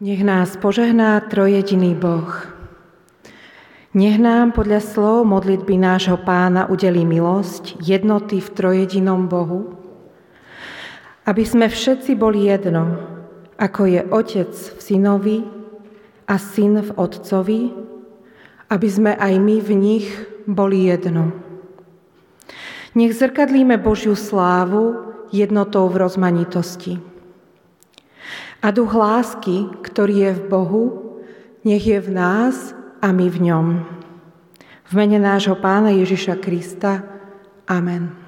Nech nás požehná trojediný Boh. Nech nám podľa slov modlitby nášho pána udelí milosť jednoty v trojedinom Bohu, aby sme všetci boli jedno, ako je Otec v synovi a Syn v Otcovi, aby sme aj my v nich boli jedno. Nech zrkadlíme Božiu slávu jednotou v rozmanitosti. A duch lásky, ktorý je v Bohu, nech je v nás a my v ňom. V mene nášho Pána Ježiša Krista. Amen.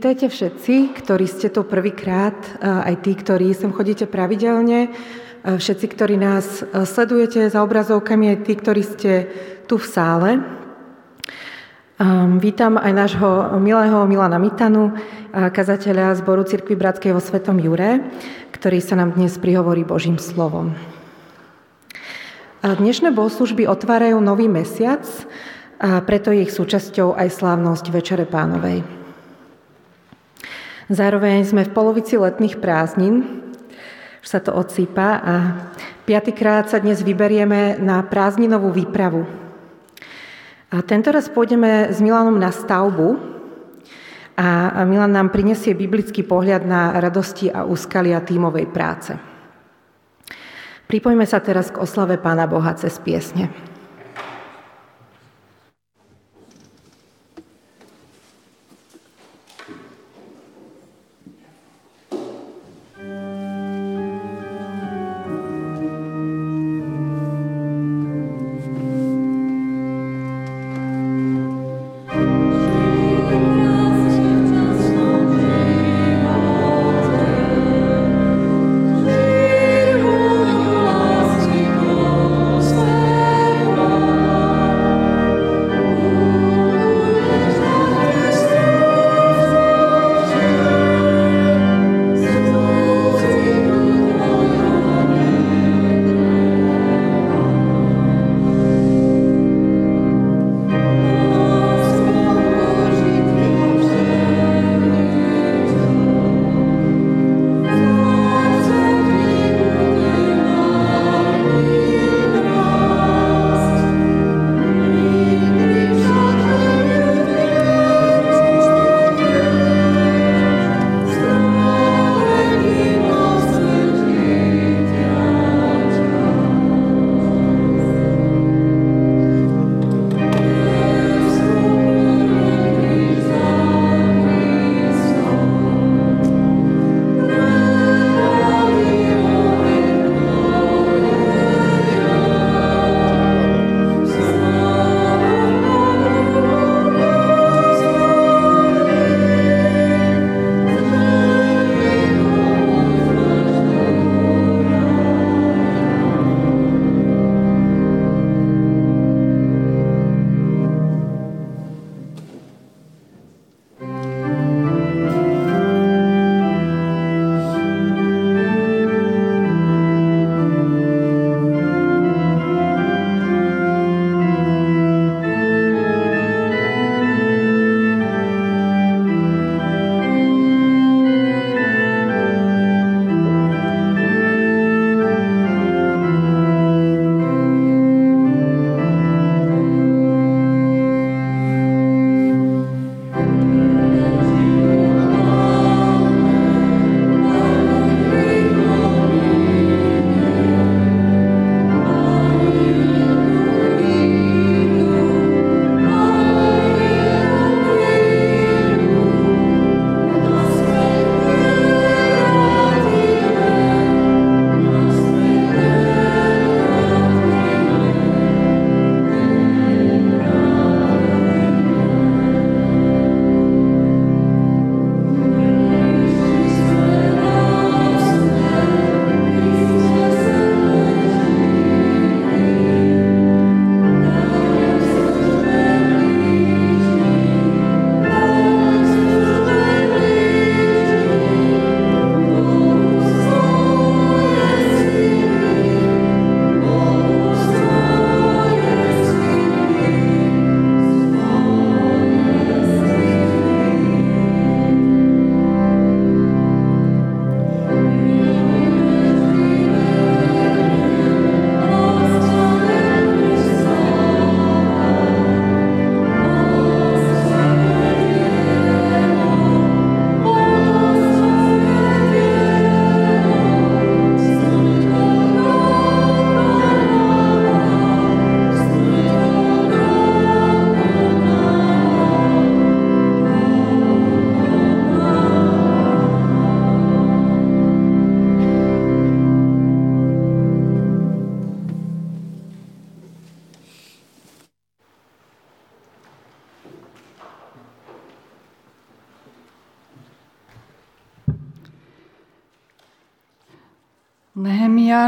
Vítajte všetci, ktorí ste tu prvýkrát, aj tí, ktorí sem chodíte pravidelne, všetci, ktorí nás sledujete za obrazovkami, aj tí, ktorí ste tu v sále. Vítam aj nášho milého Milana Mitanu, kazateľa zboru Cirkvi Bratskej vo Svetom Jure, ktorý sa nám dnes prihovorí Božím slovom. Dnešné bohoslužby otvárajú nový mesiac, a preto je ich súčasťou aj slávnosť Večere Pánovej. Zároveň sme v polovici letných prázdnin, už sa to odsýpa a piatýkrát sa dnes vyberieme na prázdninovú výpravu. A tento raz pôjdeme s Milanom na stavbu a Milan nám prinesie biblický pohľad na radosti a úskalia tímovej práce. Pripojme sa teraz k oslave Pána Boha cez piesne.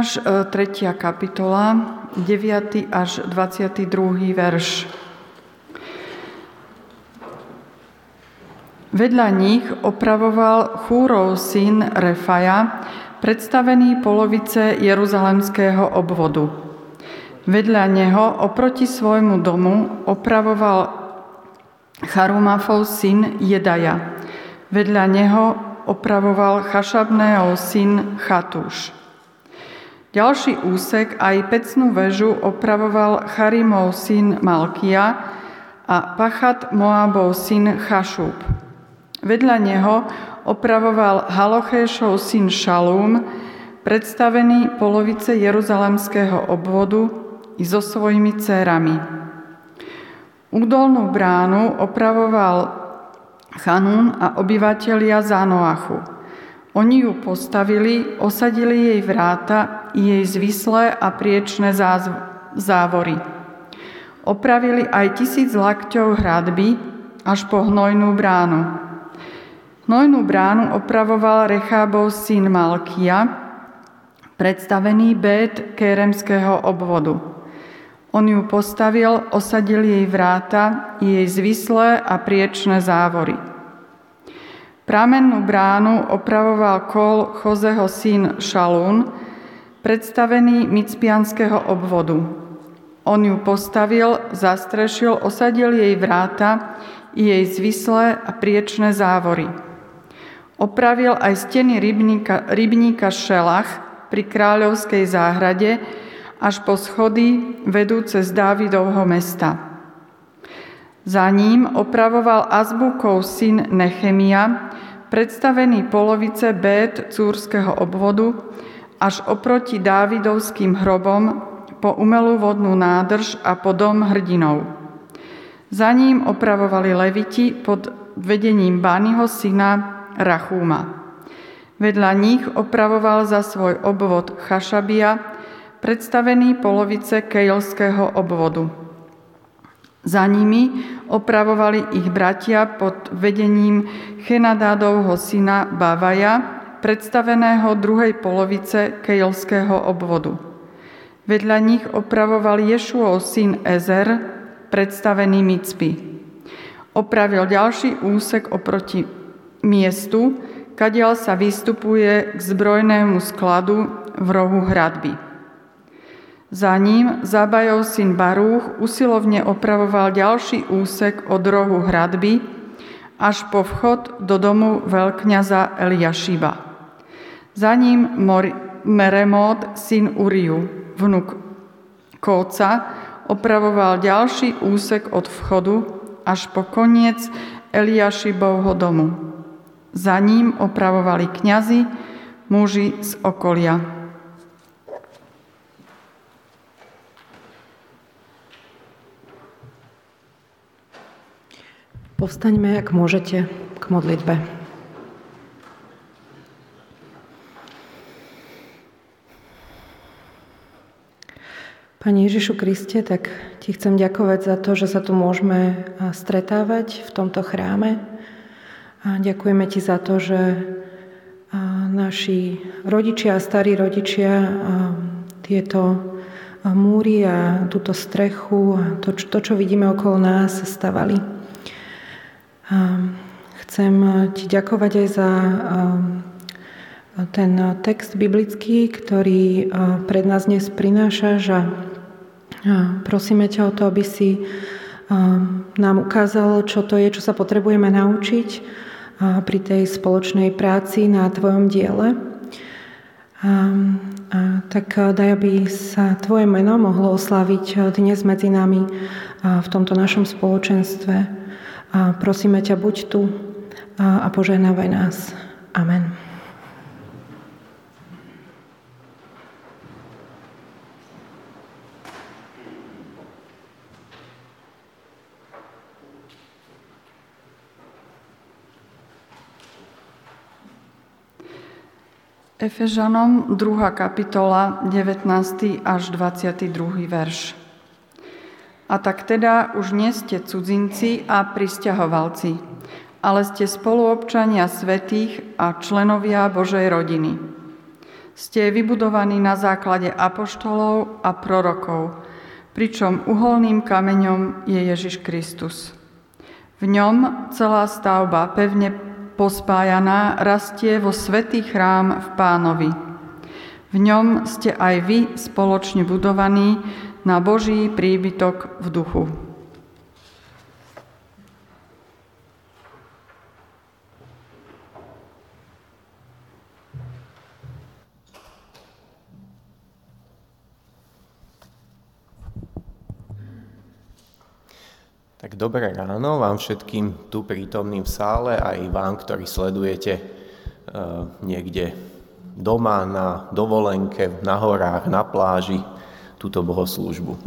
Nehemiáš, 3. E, kapitola, 9. až 22. verš. Vedľa nich opravoval Chúrov syn Refaja, predstavený polovice Jeruzalemského obvodu. Vedľa neho oproti svojmu domu opravoval Charumafov syn Jedaja. Vedľa neho opravoval Chašabného syn Chatúš. Ďalší úsek aj pecnú väžu opravoval Charimov syn Malkia a Pachat Moabov syn Chašúb. Vedľa neho opravoval Halochéšov syn Šalúm, predstavený polovice Jeruzalemského obvodu i so svojimi dcérami. Údolnú bránu opravoval Chanún a obyvatelia Zanoachu. Oni ju postavili, osadili jej vráta i jej zvislé a priečné závory. Opravili aj tisíc lakťov hradby až po hnojnú bránu. Hnojnú bránu opravoval Rechábov syn Malkia, predstavený bét Kéremského obvodu. On ju postavil, osadil jej vráta i jej zvislé a priečné závory. Pramennú bránu opravoval kol Chozeho syn Šalún, predstavený Micpianského obvodu. On ju postavil, zastrešil, osadil jej vráta i jej zvislé a priečné závory. Opravil aj steny rybníka, rybníka Šelach pri kráľovskej záhrade až po schody vedúce z Dávidovho mesta. Za ním opravoval Azbukov syn Nechemia, predstavený polovice bét cúrského obvodu až oproti Dávidovským hrobom po umelú vodnú nádrž a po dom hrdinov. Za ním opravovali leviti pod vedením Bányho syna Rachúma. Vedľa nich opravoval za svoj obvod Chašabia, predstavený polovice kejlského obvodu. Za nimi opravovali ich bratia pod vedením Chenadádovho syna Bavaja, predstaveného druhej polovice kejlského obvodu. Vedľa nich opravoval Ješuov syn Ezer, predstavený Micpy. Opravil ďalší úsek oproti miestu, kadiaľ sa vystupuje k zbrojnému skladu v rohu hradby. Za ním Zabajov syn Barúch usilovne opravoval ďalší úsek od rohu hradby až po vchod do domu veľkňaza Eliašiba. Za ním Mor- Meremód syn Uriu, vnuk Kóca, opravoval ďalší úsek od vchodu až po koniec Eliašibovho domu. Za ním opravovali kňazi, muži z okolia. Povstaňme, ak môžete, k modlitbe. Pane Ježišu Kriste, tak ti chcem ďakovať za to, že sa tu môžeme stretávať v tomto chráme. A ďakujeme ti za to, že naši rodičia a starí rodičia tieto múry a túto strechu a to, to, čo vidíme okolo nás, stavali. Chcem ti ďakovať aj za ten text biblický, ktorý pred nás dnes prinášaš a prosíme ťa o to, aby si nám ukázal, čo to je, čo sa potrebujeme naučiť pri tej spoločnej práci na Tvojom diele. Tak daj, aby sa Tvoje meno mohlo oslaviť dnes medzi nami v tomto našom spoločenstve. A prosíme ťa, buď tu a, požehnávaj nás. Amen. Efežanom 2. kapitola 19. až 22. verš. A tak teda už nie ste cudzinci a pristahovalci, ale ste spoluobčania svetých a členovia Božej rodiny. Ste vybudovaní na základe apoštolov a prorokov, pričom uholným kameňom je Ježiš Kristus. V ňom celá stavba pevne pospájaná rastie vo svetý chrám v pánovi. V ňom ste aj vy spoločne budovaní na Boží príbytok v duchu. Tak dobré ráno vám všetkým tu prítomným v sále, aj vám, ktorí sledujete uh, niekde doma, na dovolenke, na horách, na pláži, túto bohoslúžbu.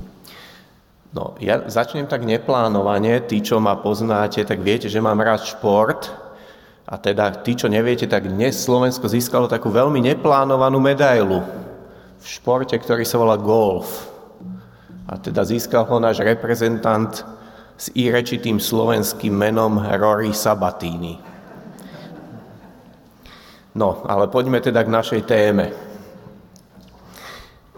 No, ja začnem tak neplánovane, tí, čo ma poznáte, tak viete, že mám rád šport, a teda tí, čo neviete, tak dnes Slovensko získalo takú veľmi neplánovanú medailu v športe, ktorý sa volá golf. A teda získal ho náš reprezentant s irečitým slovenským menom Rory Sabatini. No, ale poďme teda k našej téme.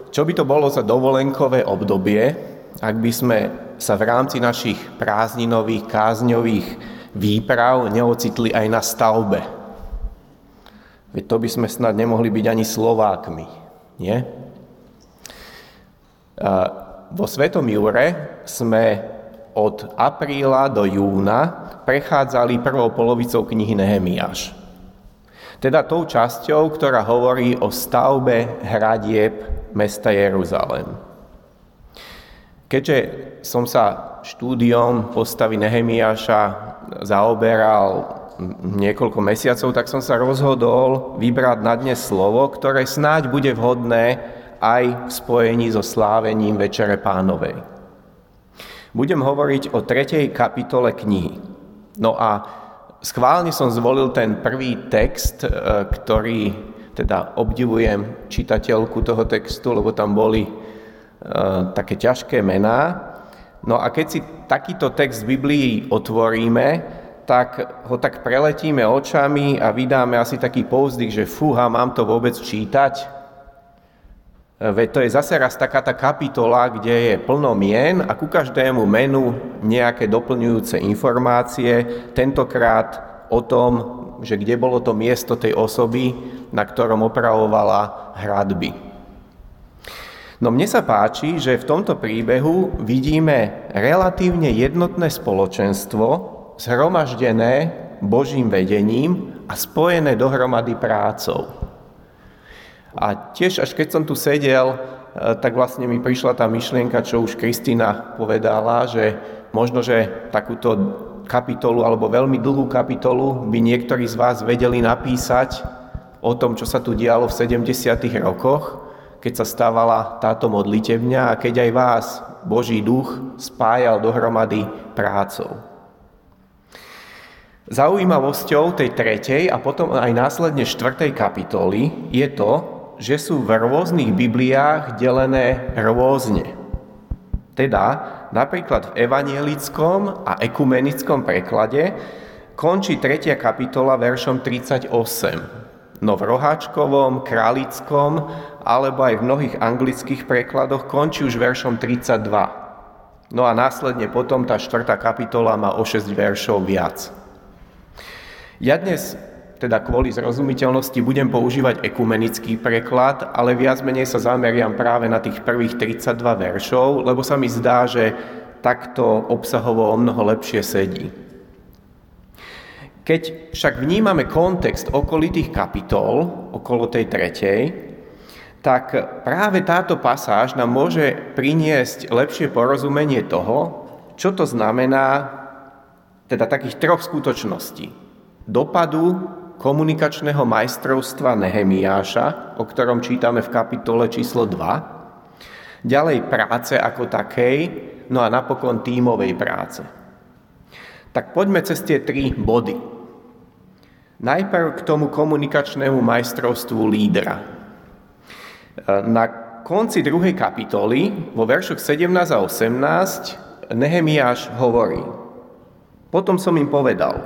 Čo by to bolo za dovolenkové obdobie, ak by sme sa v rámci našich prázdninových, kázňových výprav neocitli aj na stavbe? Veď to by sme snad nemohli byť ani Slovákmi, nie? Vo Svetom Jure sme od apríla do júna prechádzali prvou polovicou knihy Nehemiáš. Teda tou časťou, ktorá hovorí o stavbe hradieb mesta Jeruzalém. Keďže som sa štúdiom postavy Nehemiáša zaoberal niekoľko mesiacov, tak som sa rozhodol vybrať na dnes slovo, ktoré snáď bude vhodné aj v spojení so slávením Večere Pánovej. Budem hovoriť o tretej kapitole knihy. No a schválne som zvolil ten prvý text, e, ktorý teda obdivujem čitateľku toho textu, lebo tam boli e, také ťažké mená. No a keď si takýto text v Biblii otvoríme, tak ho tak preletíme očami a vydáme asi taký povzdych, že fúha, mám to vôbec čítať. Veď to je zase raz taká tá kapitola, kde je plno mien a ku každému menu nejaké doplňujúce informácie, tentokrát o tom, že kde bolo to miesto tej osoby, na ktorom opravovala hradby. No mne sa páči, že v tomto príbehu vidíme relatívne jednotné spoločenstvo, zhromaždené Božím vedením a spojené dohromady prácou. A tiež, až keď som tu sedel, e, tak vlastne mi prišla tá myšlienka, čo už Kristina povedala, že možno, že takúto kapitolu alebo veľmi dlhú kapitolu by niektorí z vás vedeli napísať o tom, čo sa tu dialo v 70. rokoch, keď sa stávala táto modlitevňa a keď aj vás Boží duch spájal dohromady prácou. Zaujímavosťou tej tretej a potom aj následne štvrtej kapitoly je to, že sú v rôznych Bibliách delené rôzne. Teda napríklad v evanielickom a ekumenickom preklade končí 3. kapitola veršom 38. No v roháčkovom, králickom alebo aj v mnohých anglických prekladoch končí už veršom 32. No a následne potom tá 4. kapitola má o 6 veršov viac. Ja dnes teda kvôli zrozumiteľnosti budem používať ekumenický preklad, ale viac menej sa zameriam práve na tých prvých 32 veršov, lebo sa mi zdá, že takto obsahovo o mnoho lepšie sedí. Keď však vnímame kontext okolitých kapitol, okolo tej tretej, tak práve táto pasáž nám môže priniesť lepšie porozumenie toho, čo to znamená, teda takých troch skutočností. Dopadu komunikačného majstrovstva Nehemiáša, o ktorom čítame v kapitole číslo 2, ďalej práce ako takej, no a napokon tímovej práce. Tak poďme cez tie tri body. Najprv k tomu komunikačnému majstrovstvu lídra. Na konci druhej kapitoly, vo veršoch 17 a 18, Nehemiáš hovorí, potom som im povedal,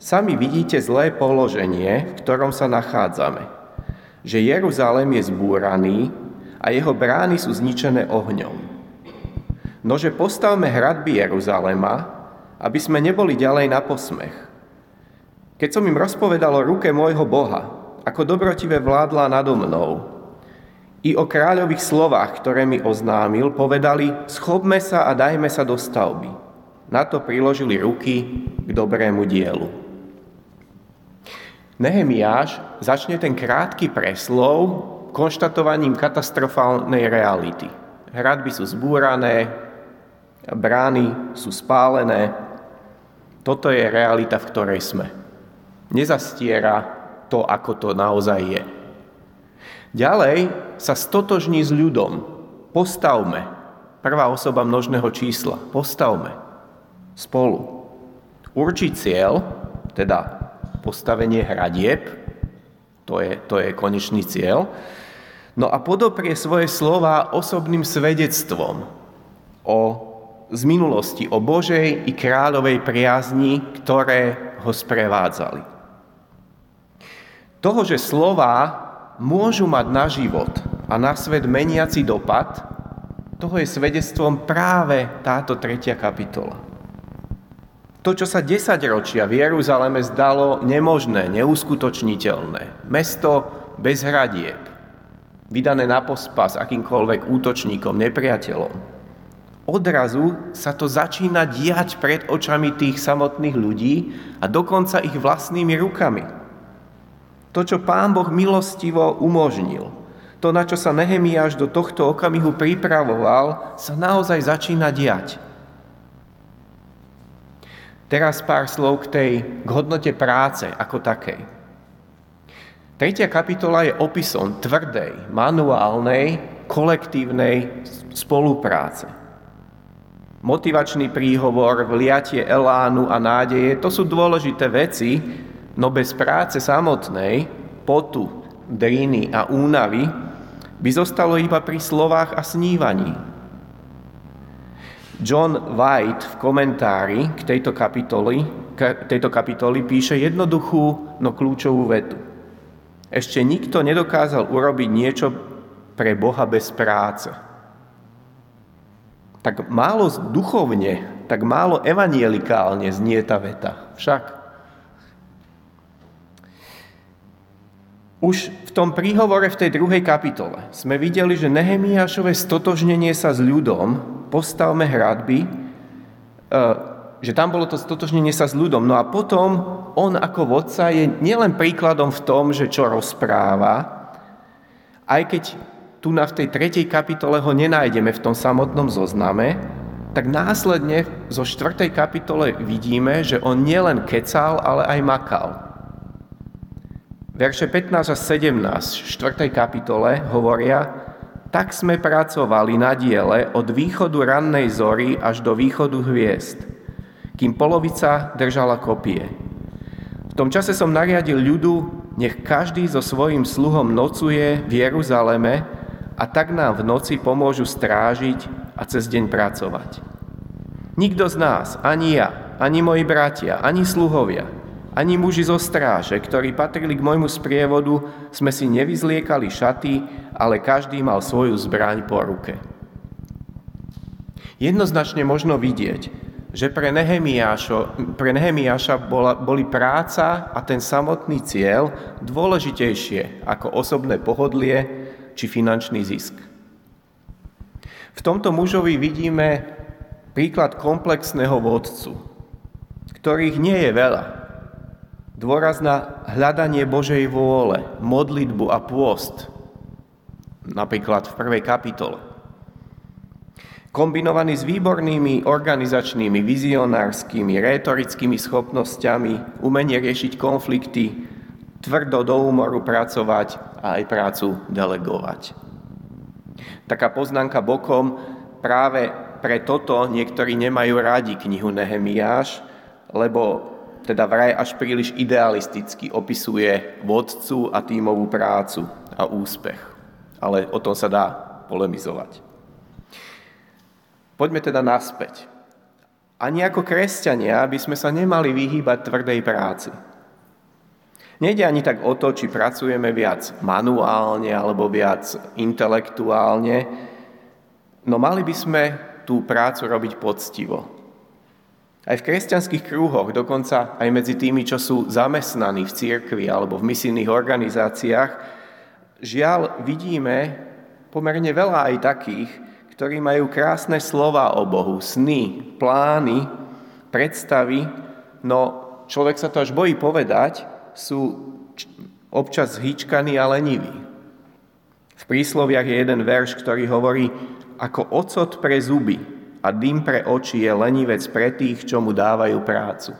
Sami vidíte zlé položenie, v ktorom sa nachádzame. že Jeruzalém je zbúraný a jeho brány sú zničené ohňom. Nože postavme hradby Jeruzalema, aby sme neboli ďalej na posmech. Keď som im rozpovedal o ruke môjho Boha, ako dobrotivé vládla nado mnou, i o kráľových slovách, ktoré mi oznámil, povedali, schopme sa a dajme sa do stavby. Na to priložili ruky k dobrému dielu. Nehemiáš začne ten krátky preslov konštatovaním katastrofálnej reality. Hradby sú zbúrané, brány sú spálené. Toto je realita, v ktorej sme. Nezastiera to, ako to naozaj je. Ďalej sa stotožní s ľudom. Postavme. Prvá osoba množného čísla. Postavme. Spolu. Určiť cieľ, teda postavenie hradieb, to je, to je konečný cieľ, no a podoprie svoje slova osobným svedectvom o, z minulosti, o Božej i kráľovej priazni, ktoré ho sprevádzali. Toho, že slova môžu mať na život a na svet meniaci dopad, toho je svedectvom práve táto tretia kapitola. To, čo sa desaťročia v Jeruzaleme zdalo nemožné, neuskutočniteľné. Mesto bez hradieb, vydané na pospas akýmkoľvek útočníkom, nepriateľom. Odrazu sa to začína diať pred očami tých samotných ľudí a dokonca ich vlastnými rukami. To, čo pán Boh milostivo umožnil, to, na čo sa Nehemiáš do tohto okamihu pripravoval, sa naozaj začína diať. Teraz pár slov k tej k hodnote práce ako takej. Tretia kapitola je opisom tvrdej, manuálnej, kolektívnej spolupráce. Motivačný príhovor, vliatie elánu a nádeje, to sú dôležité veci, no bez práce samotnej, potu, driny a únavy by zostalo iba pri slovách a snívaní, John White v komentári k tejto kapitoli, k tejto kapitoli píše jednoduchú, no kľúčovú vetu. Ešte nikto nedokázal urobiť niečo pre Boha bez práce. Tak málo duchovne, tak málo evanielikálne znie tá veta. Však Už v tom príhovore v tej druhej kapitole sme videli, že Nehemiášové stotožnenie sa s ľudom, postavme hradby, e, že tam bolo to stotožnenie sa s ľudom. No a potom on ako vodca je nielen príkladom v tom, že čo rozpráva, aj keď tu na v tej tretej kapitole ho nenájdeme v tom samotnom zozname, tak následne zo štvrtej kapitole vidíme, že on nielen kecal, ale aj makal. Verše 15 a 17 v 4. kapitole hovoria, tak sme pracovali na diele od východu rannej zory až do východu hviezd, kým polovica držala kopie. V tom čase som nariadil ľudu, nech každý so svojím sluhom nocuje v Jeruzaleme a tak nám v noci pomôžu strážiť a cez deň pracovať. Nikto z nás, ani ja, ani moji bratia, ani sluhovia, ani muži zo stráže, ktorí patrili k môjmu sprievodu, sme si nevyzliekali šaty, ale každý mal svoju zbraň po ruke. Jednoznačne možno vidieť, že pre, pre Nehemiáša bola, boli práca a ten samotný cieľ dôležitejšie ako osobné pohodlie či finančný zisk. V tomto mužovi vidíme príklad komplexného vodcu, ktorých nie je veľa, Dôraz na hľadanie Božej vôle, modlitbu a pôst, napríklad v prvej kapitole. Kombinovaný s výbornými organizačnými, vizionárskymi, rétorickými schopnosťami, umenie riešiť konflikty, tvrdo do úmoru pracovať a aj prácu delegovať. Taká poznámka bokom, práve pre toto niektorí nemajú radi knihu Nehemiáš, lebo teda vraj až príliš idealisticky opisuje vodcu a tímovú prácu a úspech. Ale o tom sa dá polemizovať. Poďme teda naspäť. Ani ako kresťania by sme sa nemali vyhýbať tvrdej práci. Nejde ani tak o to, či pracujeme viac manuálne alebo viac intelektuálne, no mali by sme tú prácu robiť poctivo. Aj v kresťanských krúhoch, dokonca aj medzi tými, čo sú zamestnaní v cirkvi alebo v misijných organizáciách, žiaľ vidíme pomerne veľa aj takých, ktorí majú krásne slova o Bohu, sny, plány, predstavy, no človek sa to až bojí povedať, sú občas zhyčkaní a leniví. V prísloviach je jeden verš, ktorý hovorí, ako ocot pre zuby a dým pre oči je lenivec pre tých, čo mu dávajú prácu.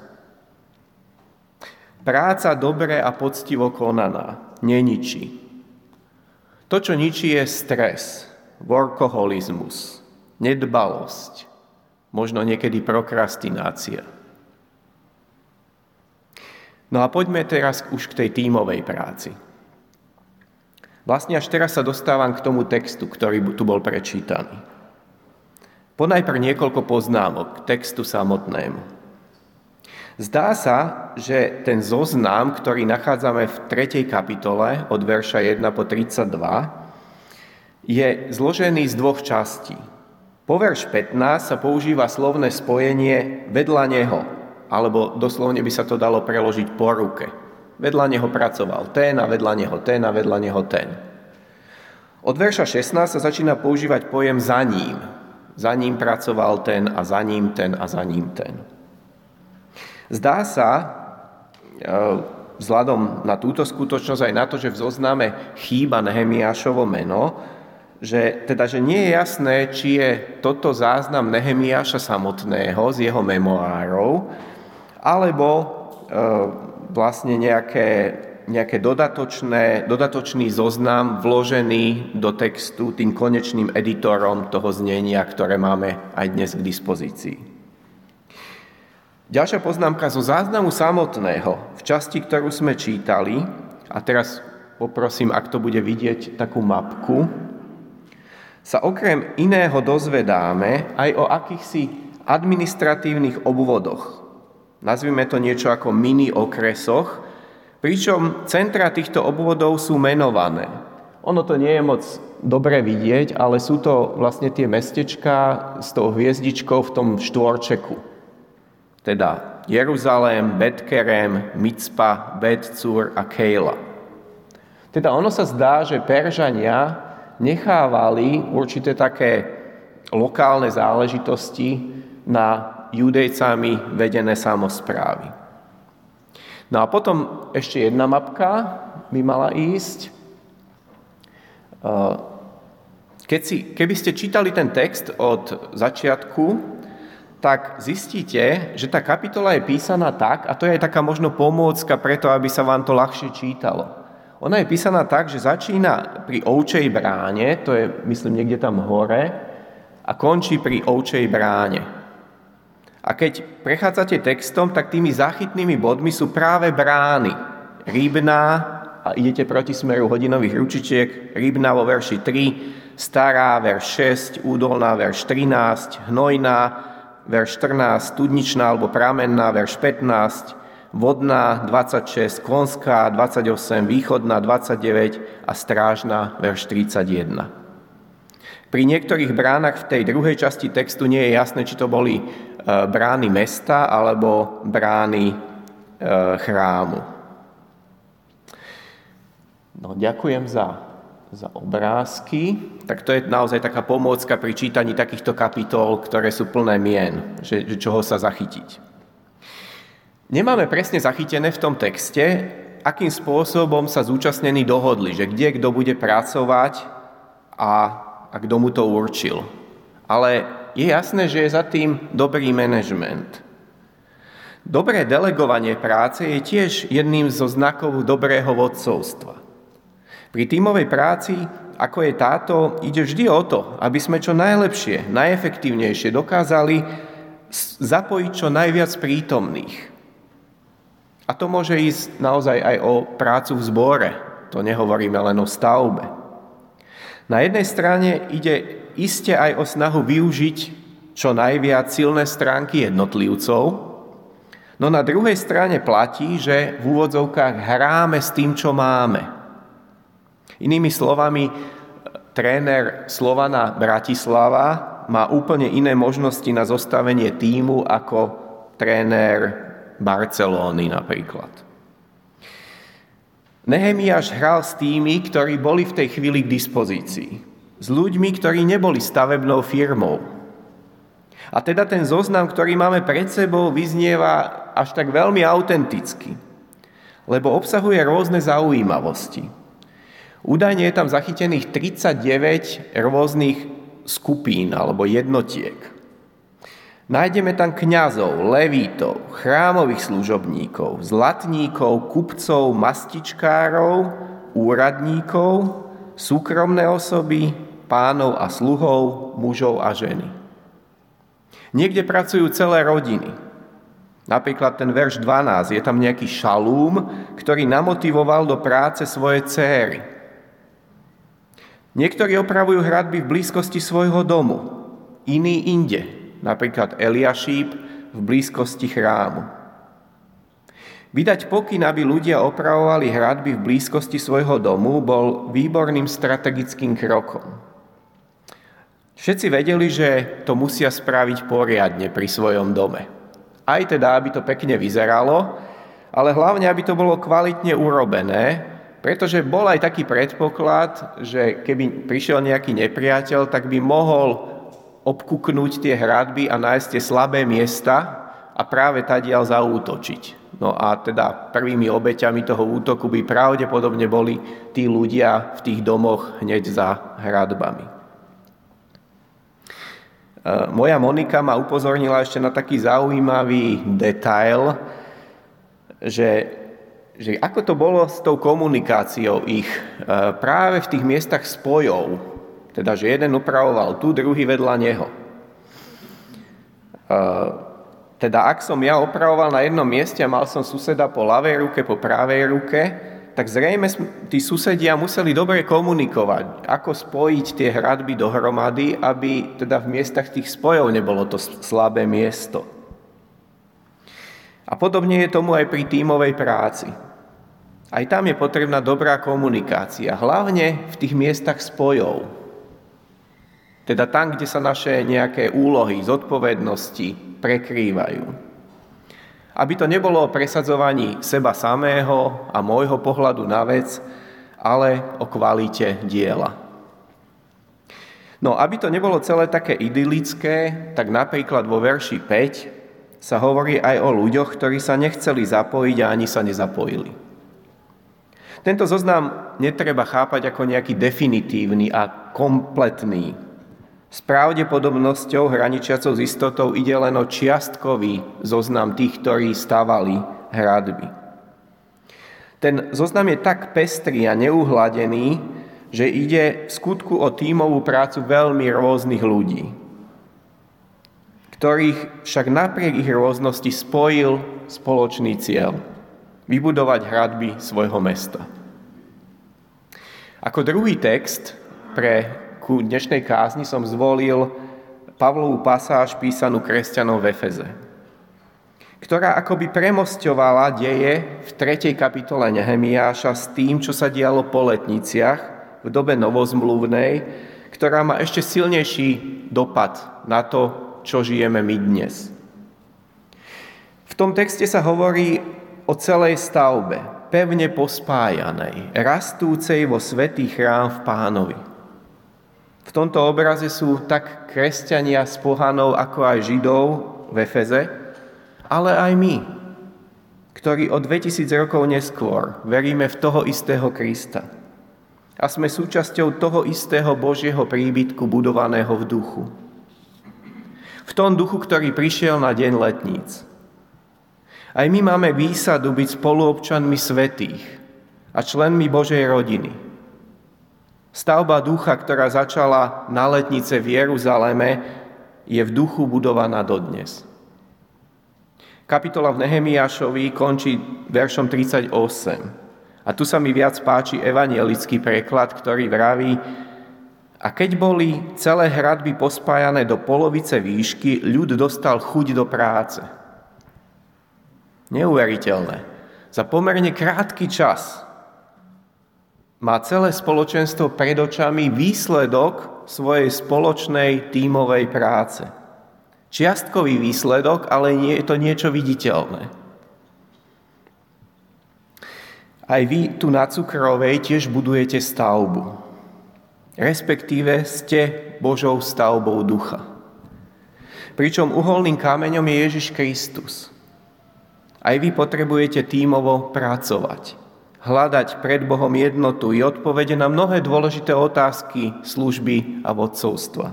Práca dobre a poctivo konaná neničí. To, čo ničí, je stres, workoholizmus, nedbalosť, možno niekedy prokrastinácia. No a poďme teraz už k tej tímovej práci. Vlastne až teraz sa dostávam k tomu textu, ktorý tu bol prečítaný. Ponajprv niekoľko poznámok k textu samotnému. Zdá sa, že ten zoznam, ktorý nachádzame v 3. kapitole od verša 1 po 32, je zložený z dvoch častí. Po verš 15 sa používa slovné spojenie vedľa neho, alebo doslovne by sa to dalo preložiť po ruke. Vedľa neho pracoval ten a vedľa neho ten a vedľa neho ten. Od verša 16 sa začína používať pojem za ním. Za ním pracoval ten a za ním ten a za ním ten. Zdá sa, e, vzhľadom na túto skutočnosť aj na to, že v zozname chýba Nehemiášovo meno, že, teda, že nie je jasné, či je toto záznam Nehemiáša samotného z jeho memoárov, alebo e, vlastne nejaké, nejaké dodatočné, dodatočný zoznam vložený do textu tým konečným editorom toho znenia, ktoré máme aj dnes k dispozícii. Ďalšia poznámka zo záznamu samotného, v časti, ktorú sme čítali, a teraz poprosím, ak to bude vidieť, takú mapku, sa okrem iného dozvedáme aj o akýchsi administratívnych obvodoch. Nazvime to niečo ako mini okresoch, pričom centra týchto obvodov sú menované. Ono to nie je moc dobre vidieť, ale sú to vlastne tie mestečka s tou hviezdičkou v tom štvorčeku. Teda Jeruzalém, Betkerem, Micpa, Betcur a Kejla. Teda ono sa zdá, že Peržania nechávali určité také lokálne záležitosti na judejcami vedené samozprávy. No a potom ešte jedna mapka by mala ísť. Keď si, keby ste čítali ten text od začiatku, tak zistíte, že tá kapitola je písaná tak, a to je aj taká možno pomôcka preto, aby sa vám to ľahšie čítalo ona je písaná tak, že začína pri ovčej bráne, to je myslím niekde tam hore, a končí pri ovčej bráne. A keď prechádzate textom, tak tými záchytnými bodmi sú práve brány. Rybná, a idete proti smeru hodinových ručičiek, Rybná vo verši 3, Stará, verš 6, Údolná, verš 13, Hnojná, verš 14, Studničná alebo Pramenná, verš 15, Vodná 26, Konská 28, Východná 29 a Strážna verš 31. Pri niektorých bránach v tej druhej časti textu nie je jasné, či to boli brány mesta alebo brány e, chrámu. No, ďakujem za, za obrázky. Tak to je naozaj taká pomôcka pri čítaní takýchto kapitol, ktoré sú plné mien, že, že čoho sa zachytiť. Nemáme presne zachytené v tom texte, akým spôsobom sa zúčastnení dohodli, že kde kto bude pracovať a, a kto mu to určil. Ale je jasné, že je za tým dobrý manažment. Dobré delegovanie práce je tiež jedným zo znakov dobrého vodcovstva. Pri tímovej práci, ako je táto, ide vždy o to, aby sme čo najlepšie, najefektívnejšie dokázali zapojiť čo najviac prítomných. A to môže ísť naozaj aj o prácu v zbore. To nehovoríme len o stavbe. Na jednej strane ide iste aj o snahu využiť čo najviac silné stránky jednotlivcov, No na druhej strane platí, že v úvodzovkách hráme s tým, čo máme. Inými slovami, tréner Slovana Bratislava má úplne iné možnosti na zostavenie týmu ako tréner Barcelóny napríklad. Nehemiáš hral s tými, ktorí boli v tej chvíli k dispozícii. S ľuďmi, ktorí neboli stavebnou firmou. A teda ten zoznam, ktorý máme pred sebou, vyznieva až tak veľmi autenticky, lebo obsahuje rôzne zaujímavosti. Údajne je tam zachytených 39 rôznych skupín alebo jednotiek. Nájdeme tam kňazov, levítov, chrámových služobníkov, zlatníkov, kupcov, mastičkárov, úradníkov, súkromné osoby, pánov a sluhov, mužov a ženy. Niekde pracujú celé rodiny. Napríklad ten verš 12, je tam nejaký šalúm, ktorý namotivoval do práce svoje céry. Niektorí opravujú hradby v blízkosti svojho domu, iní inde, napríklad Eliašíp v blízkosti chrámu. Vydať pokyn, aby ľudia opravovali hradby v blízkosti svojho domu, bol výborným strategickým krokom. Všetci vedeli, že to musia spraviť poriadne pri svojom dome. Aj teda, aby to pekne vyzeralo, ale hlavne, aby to bolo kvalitne urobené, pretože bol aj taký predpoklad, že keby prišiel nejaký nepriateľ, tak by mohol obkuknúť tie hradby a nájsť tie slabé miesta a práve tadiaľ zaútočiť. No a teda prvými obeťami toho útoku by pravdepodobne boli tí ľudia v tých domoch hneď za hradbami. E, moja Monika ma upozornila ešte na taký zaujímavý detail, že, že ako to bolo s tou komunikáciou ich e, práve v tých miestach spojov, teda, že jeden upravoval tu, druhý vedľa neho. Teda, ak som ja opravoval na jednom mieste a mal som suseda po ľavej ruke, po pravej ruke, tak zrejme tí susedia museli dobre komunikovať, ako spojiť tie hradby dohromady, aby teda v miestach tých spojov nebolo to slabé miesto. A podobne je tomu aj pri tímovej práci. Aj tam je potrebná dobrá komunikácia, hlavne v tých miestach spojov. Teda tam, kde sa naše nejaké úlohy, zodpovednosti prekrývajú. Aby to nebolo o presadzovaní seba samého a môjho pohľadu na vec, ale o kvalite diela. No, aby to nebolo celé také idylické, tak napríklad vo verši 5 sa hovorí aj o ľuďoch, ktorí sa nechceli zapojiť a ani sa nezapojili. Tento zoznam netreba chápať ako nejaký definitívny a kompletný s pravdepodobnosťou hraničiacou s istotou ide len o čiastkový zoznam tých, ktorí stávali hradby. Ten zoznam je tak pestrý a neuhladený, že ide v skutku o tímovú prácu veľmi rôznych ľudí, ktorých však napriek ich rôznosti spojil spoločný cieľ vybudovať hradby svojho mesta. Ako druhý text pre ku dnešnej kázni som zvolil Pavlovú pasáž písanú kresťanom v Efeze, ktorá akoby premosťovala deje v 3. kapitole Nehemiáša s tým, čo sa dialo po letniciach v dobe novozmluvnej, ktorá má ešte silnejší dopad na to, čo žijeme my dnes. V tom texte sa hovorí o celej stavbe, pevne pospájanej, rastúcej vo svetý chrám v pánovi. V tomto obraze sú tak kresťania s pohanou, ako aj židov v Efeze, ale aj my, ktorí o 2000 rokov neskôr veríme v toho istého Krista a sme súčasťou toho istého Božieho príbytku budovaného v duchu. V tom duchu, ktorý prišiel na deň letníc. Aj my máme výsadu byť spoluobčanmi svetých a členmi Božej rodiny. Stavba ducha, ktorá začala na letnice v Jeruzaleme, je v duchu budovaná dodnes. Kapitola v Nehemiášovi končí veršom 38. A tu sa mi viac páči evanielický preklad, ktorý vraví, a keď boli celé hradby pospájané do polovice výšky, ľud dostal chuť do práce. Neuveriteľné. Za pomerne krátky čas má celé spoločenstvo pred očami výsledok svojej spoločnej tímovej práce. Čiastkový výsledok, ale nie je to niečo viditeľné. Aj vy tu na Cukrovej tiež budujete stavbu. Respektíve ste Božou stavbou ducha. Pričom uholným kameňom je Ježiš Kristus. Aj vy potrebujete tímovo pracovať. Hľadať pred Bohom jednotu i odpovede na mnohé dôležité otázky služby a vodcovstva.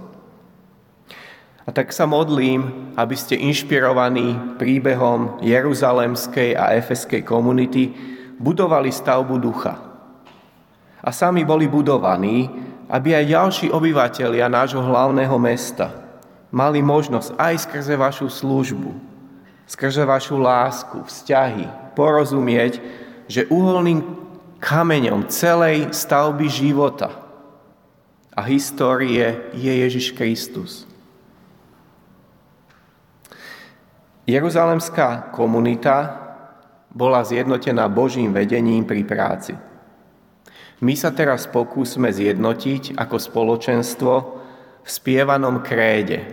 A tak sa modlím, aby ste inšpirovaní príbehom Jeruzalemskej a Efeskej komunity budovali stavbu ducha. A sami boli budovaní, aby aj ďalší obyvateľia nášho hlavného mesta mali možnosť aj skrze vašu službu skrze vašu lásku, vzťahy, porozumieť, že uholným kameňom celej stavby života a histórie je Ježiš Kristus. Jeruzalemská komunita bola zjednotená Božím vedením pri práci. My sa teraz pokúsme zjednotiť ako spoločenstvo v spievanom kréde,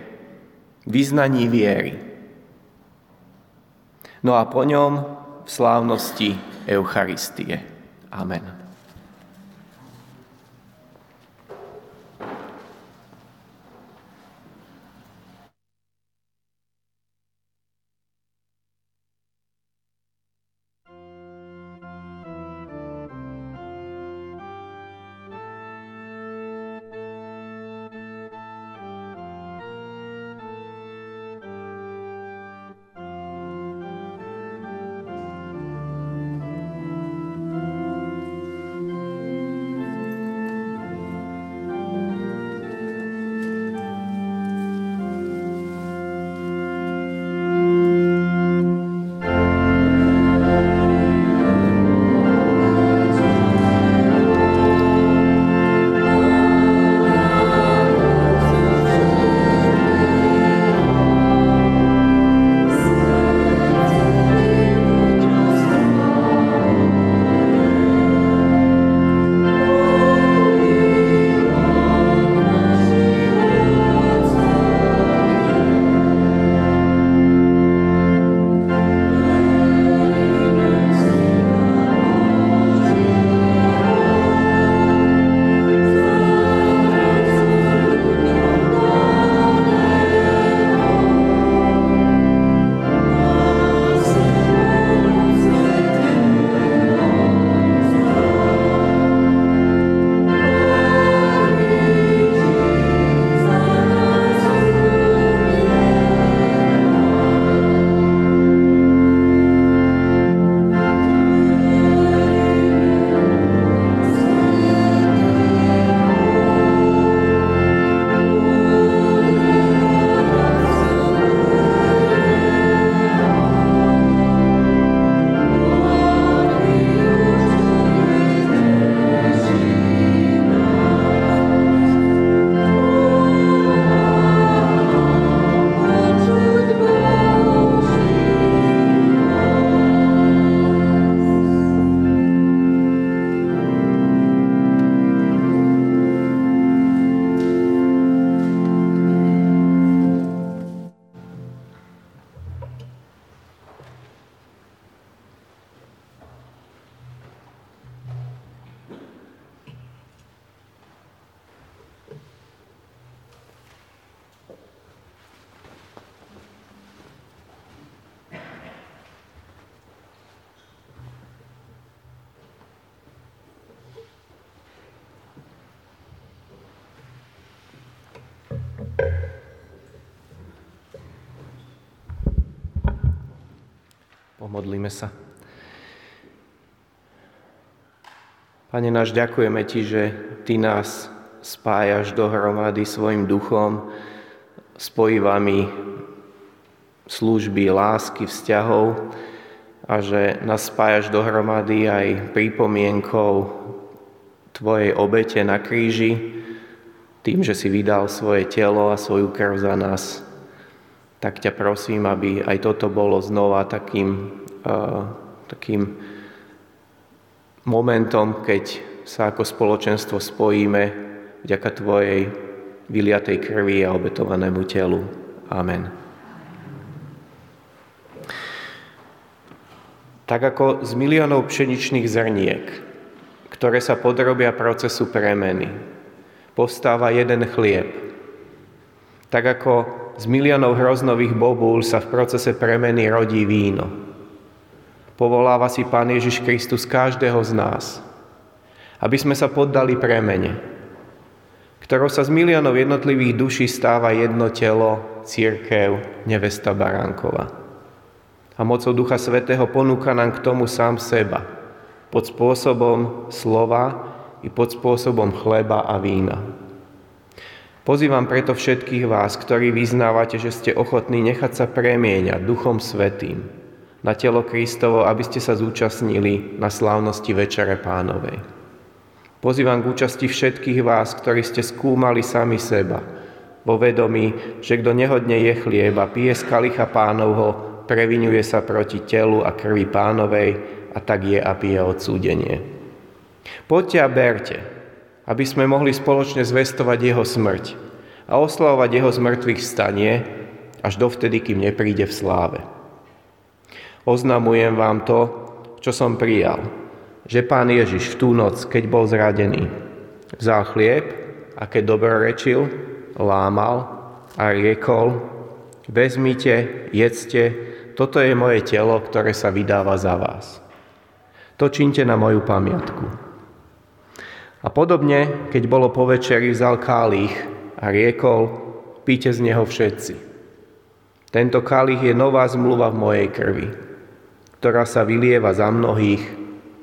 vyznaní viery, no a po ňom v slávnosti Eucharistie. Amen. Pane náš, ďakujeme Ti, že Ty nás spájaš dohromady svojim duchom, spojivami služby, lásky, vzťahov a že nás spájaš dohromady aj pripomienkou Tvojej obete na kríži, tým, že si vydal svoje telo a svoju krv za nás. Tak ťa prosím, aby aj toto bolo znova takým takým momentom, keď sa ako spoločenstvo spojíme vďaka Tvojej vyliatej krvi a obetovanému telu. Amen. Tak ako z miliónov pšeničných zrniek, ktoré sa podrobia procesu premeny, postáva jeden chlieb. Tak ako z miliónov hroznových bobúl sa v procese premeny rodí víno. Povoláva si Pán Ježiš Kristus každého z nás, aby sme sa poddali premene, ktorou sa z miliónov jednotlivých duší stáva jedno telo, církev, nevesta Baránkova. A mocou Ducha Svetého ponúka nám k tomu sám seba, pod spôsobom slova i pod spôsobom chleba a vína. Pozývam preto všetkých vás, ktorí vyznávate, že ste ochotní nechať sa premieňať Duchom Svetým na telo Kristovo, aby ste sa zúčastnili na slávnosti Večere Pánovej. Pozývam k účasti všetkých vás, ktorí ste skúmali sami seba, vo vedomí, že kto nehodne je chlieb a pije z kalicha pánovho, previnuje sa proti telu a krvi pánovej a tak je a pije odsúdenie. Poďte a berte, aby sme mohli spoločne zvestovať jeho smrť a oslavovať jeho zmrtvých stanie až dovtedy, kým nepríde v sláve. Oznamujem vám to, čo som prijal, že pán Ježiš v tú noc, keď bol zradený, vzal chlieb a keď dobrorečil, lámal a riekol, vezmite, jedzte, toto je moje telo, ktoré sa vydáva za vás. To činte na moju pamiatku. A podobne, keď bolo po večeri, vzal kálich a riekol, píte z neho všetci. Tento kálich je nová zmluva v mojej krvi, ktorá sa vylieva za mnohých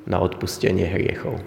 na odpustenie hriechov.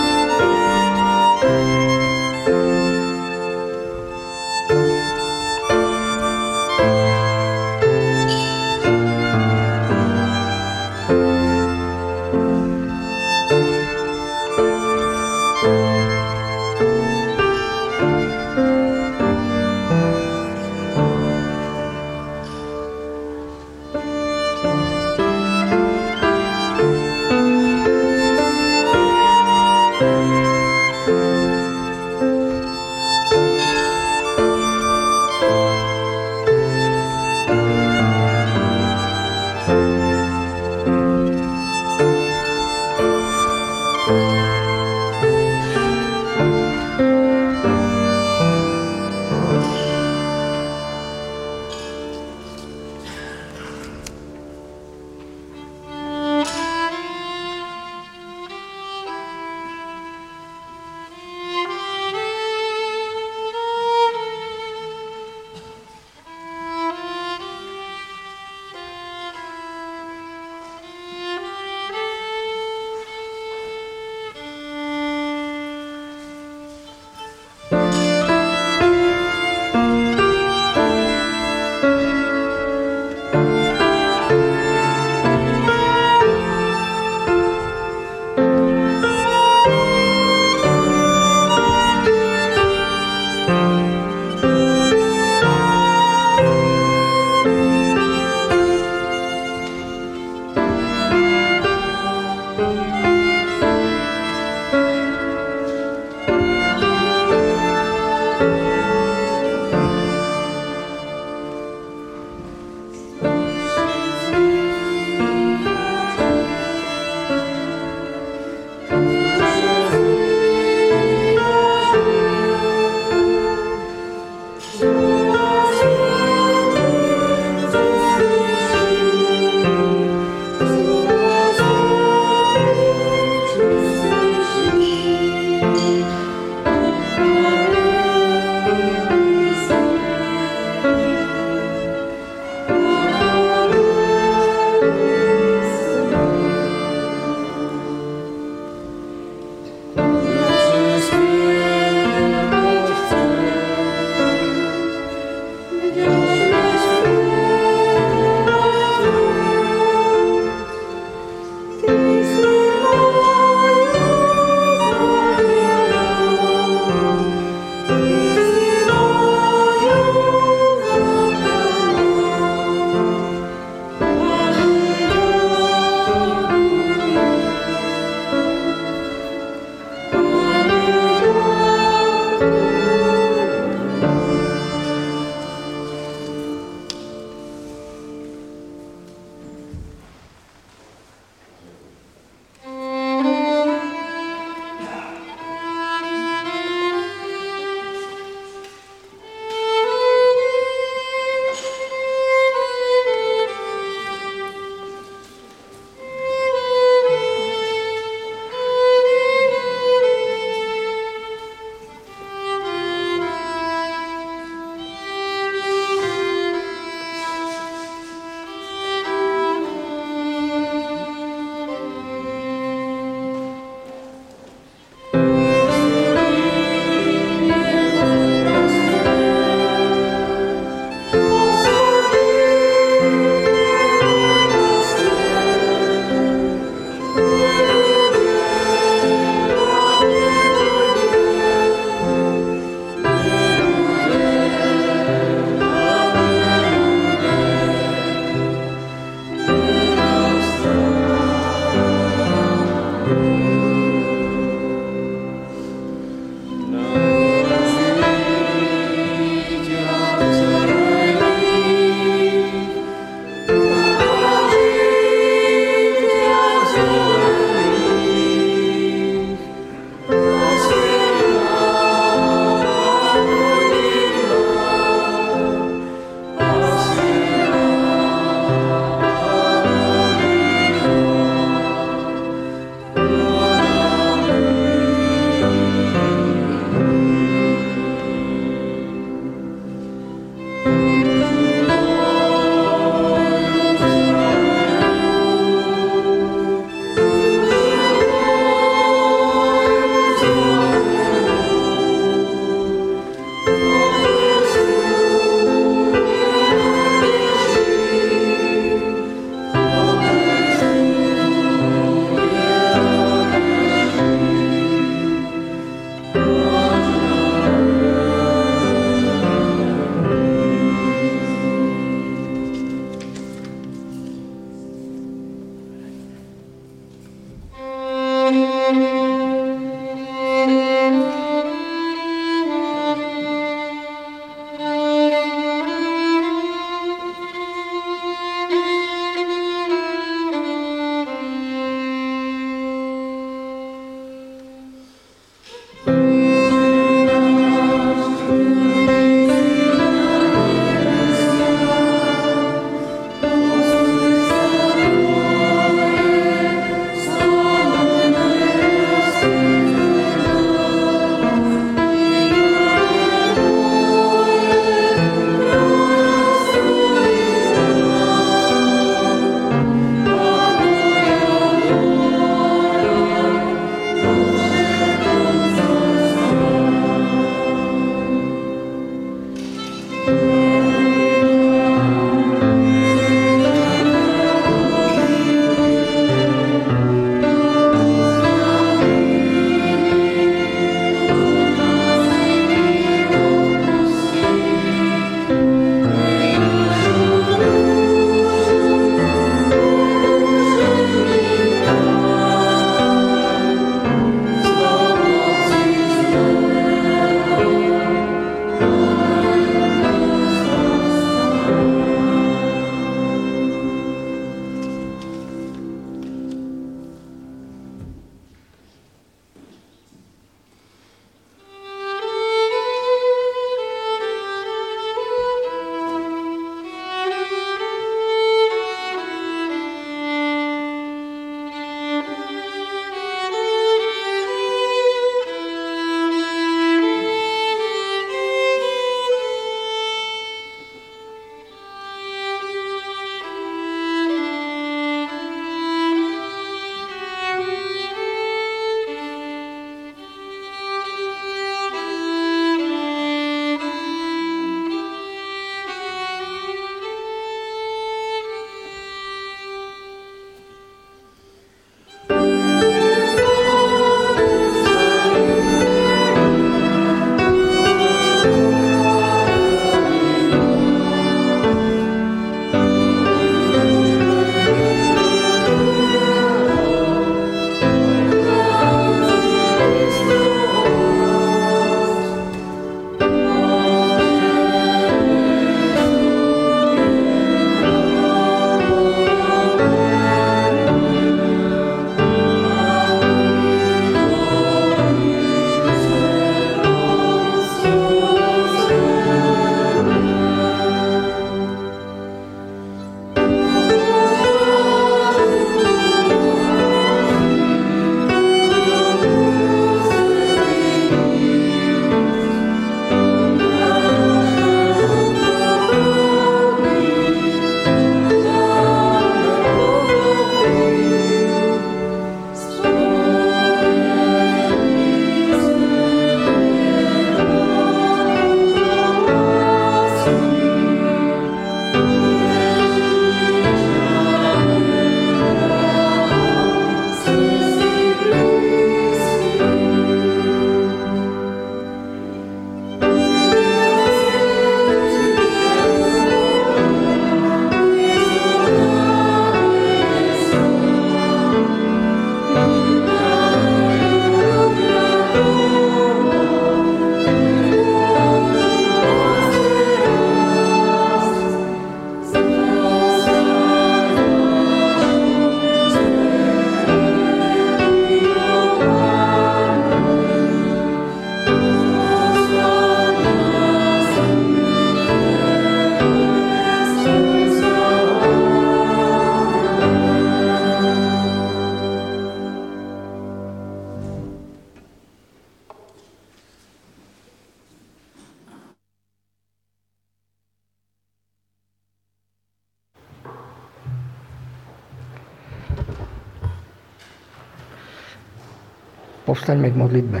Povstaňme k modlitbe.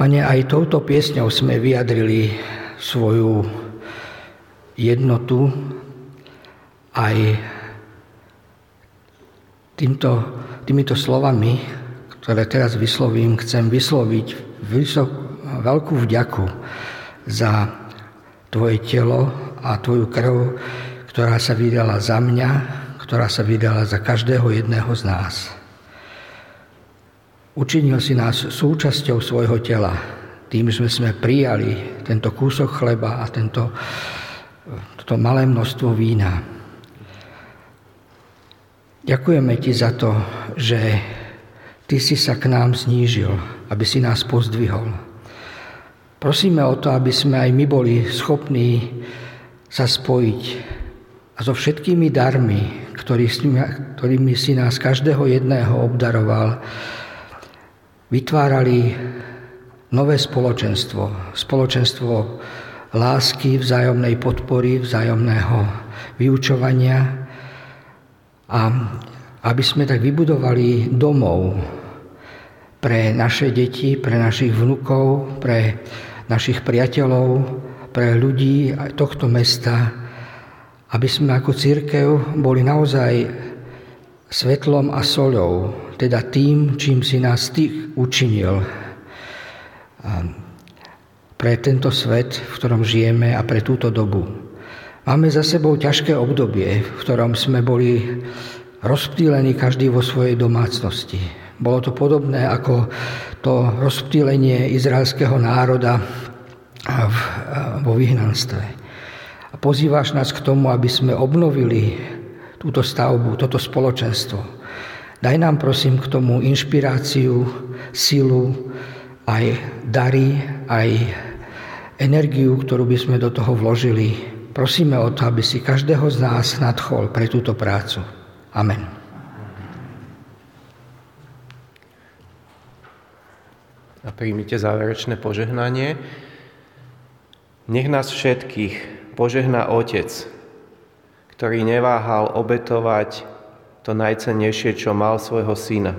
Pane, aj touto piesňou sme vyjadrili svoju jednotu, aj týmto, týmito slovami, ktoré teraz vyslovím, chcem vysloviť vysok, veľkú vďaku za Tvoje telo a Tvoju krv, ktorá sa vydala za mňa, ktorá sa vydala za každého jedného z nás. Učinil si nás súčasťou svojho tela. Tým, že sme prijali tento kúsok chleba a tento, toto malé množstvo vína. Ďakujeme ti za to, že ty si sa k nám znížil, aby si nás pozdvihol. Prosíme o to, aby sme aj my boli schopní sa spojiť a so všetkými darmi, ktorými si nás každého jedného obdaroval, vytvárali nové spoločenstvo. Spoločenstvo lásky, vzájomnej podpory, vzájomného vyučovania a aby sme tak vybudovali domov pre naše deti, pre našich vnukov, pre našich priateľov, pre ľudí tohto mesta, aby sme ako církev boli naozaj svetlom a soľou teda tým, čím si nás Ty učinil pre tento svet, v ktorom žijeme a pre túto dobu. Máme za sebou ťažké obdobie, v ktorom sme boli rozptýlení každý vo svojej domácnosti. Bolo to podobné ako to rozptýlenie izraelského národa vo vyhnanstve. A pozývaš nás k tomu, aby sme obnovili túto stavbu, toto spoločenstvo Daj nám prosím k tomu inšpiráciu, silu, aj dary, aj energiu, ktorú by sme do toho vložili. Prosíme o to, aby si každého z nás nadchol pre túto prácu. Amen. A príjmite záverečné požehnanie. Nech nás všetkých požehná Otec, ktorý neváhal obetovať to najcennejšie, čo mal svojho syna.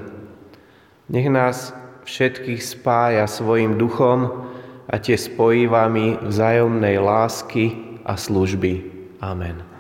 Nech nás všetkých spája svojim duchom a tie spojí vami vzájomnej lásky a služby. Amen.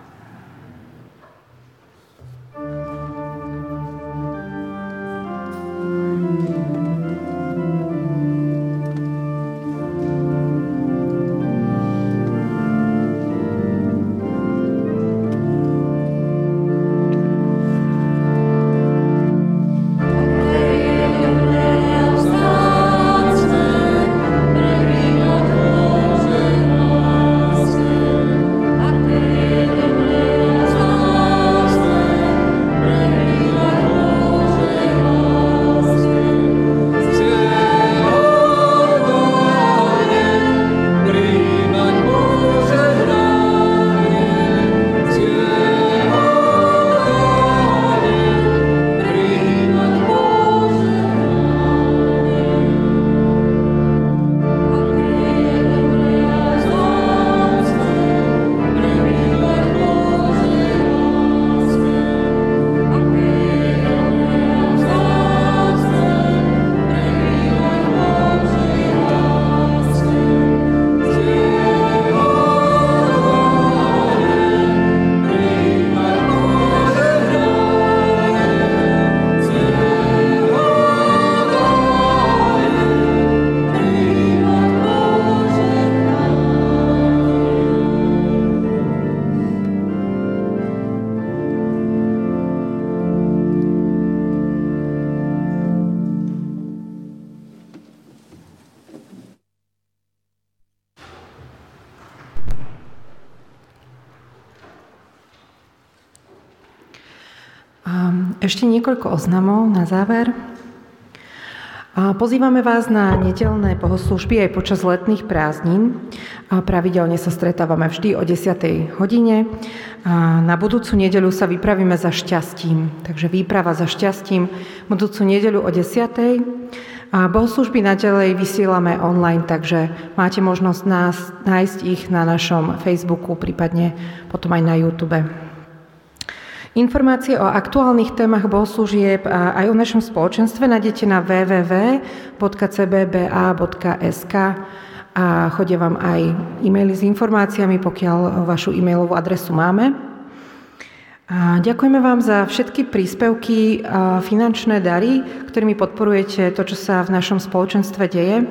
Ešte niekoľko oznamov na záver. Pozývame vás na nedelné bohoslužby aj počas letných prázdnin. Pravidelne sa stretávame vždy o 10. hodine. Na budúcu nedelu sa vypravíme za šťastím. Takže výprava za šťastím budúcu nedelu o 10. A bohoslužby naďalej vysielame online, takže máte možnosť nás, nájsť ich na našom Facebooku, prípadne potom aj na YouTube. Informácie o aktuálnych témach bohoslužieb a aj o našom spoločenstve nájdete na www.cbba.sk a chodia vám aj e-maily s informáciami, pokiaľ vašu e-mailovú adresu máme. A ďakujeme vám za všetky príspevky a finančné dary, ktorými podporujete to, čo sa v našom spoločenstve deje.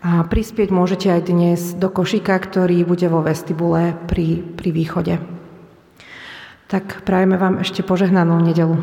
A prispieť môžete aj dnes do košíka, ktorý bude vo vestibule pri, pri východe. Tak prajeme vám ešte požehnanú nedelu.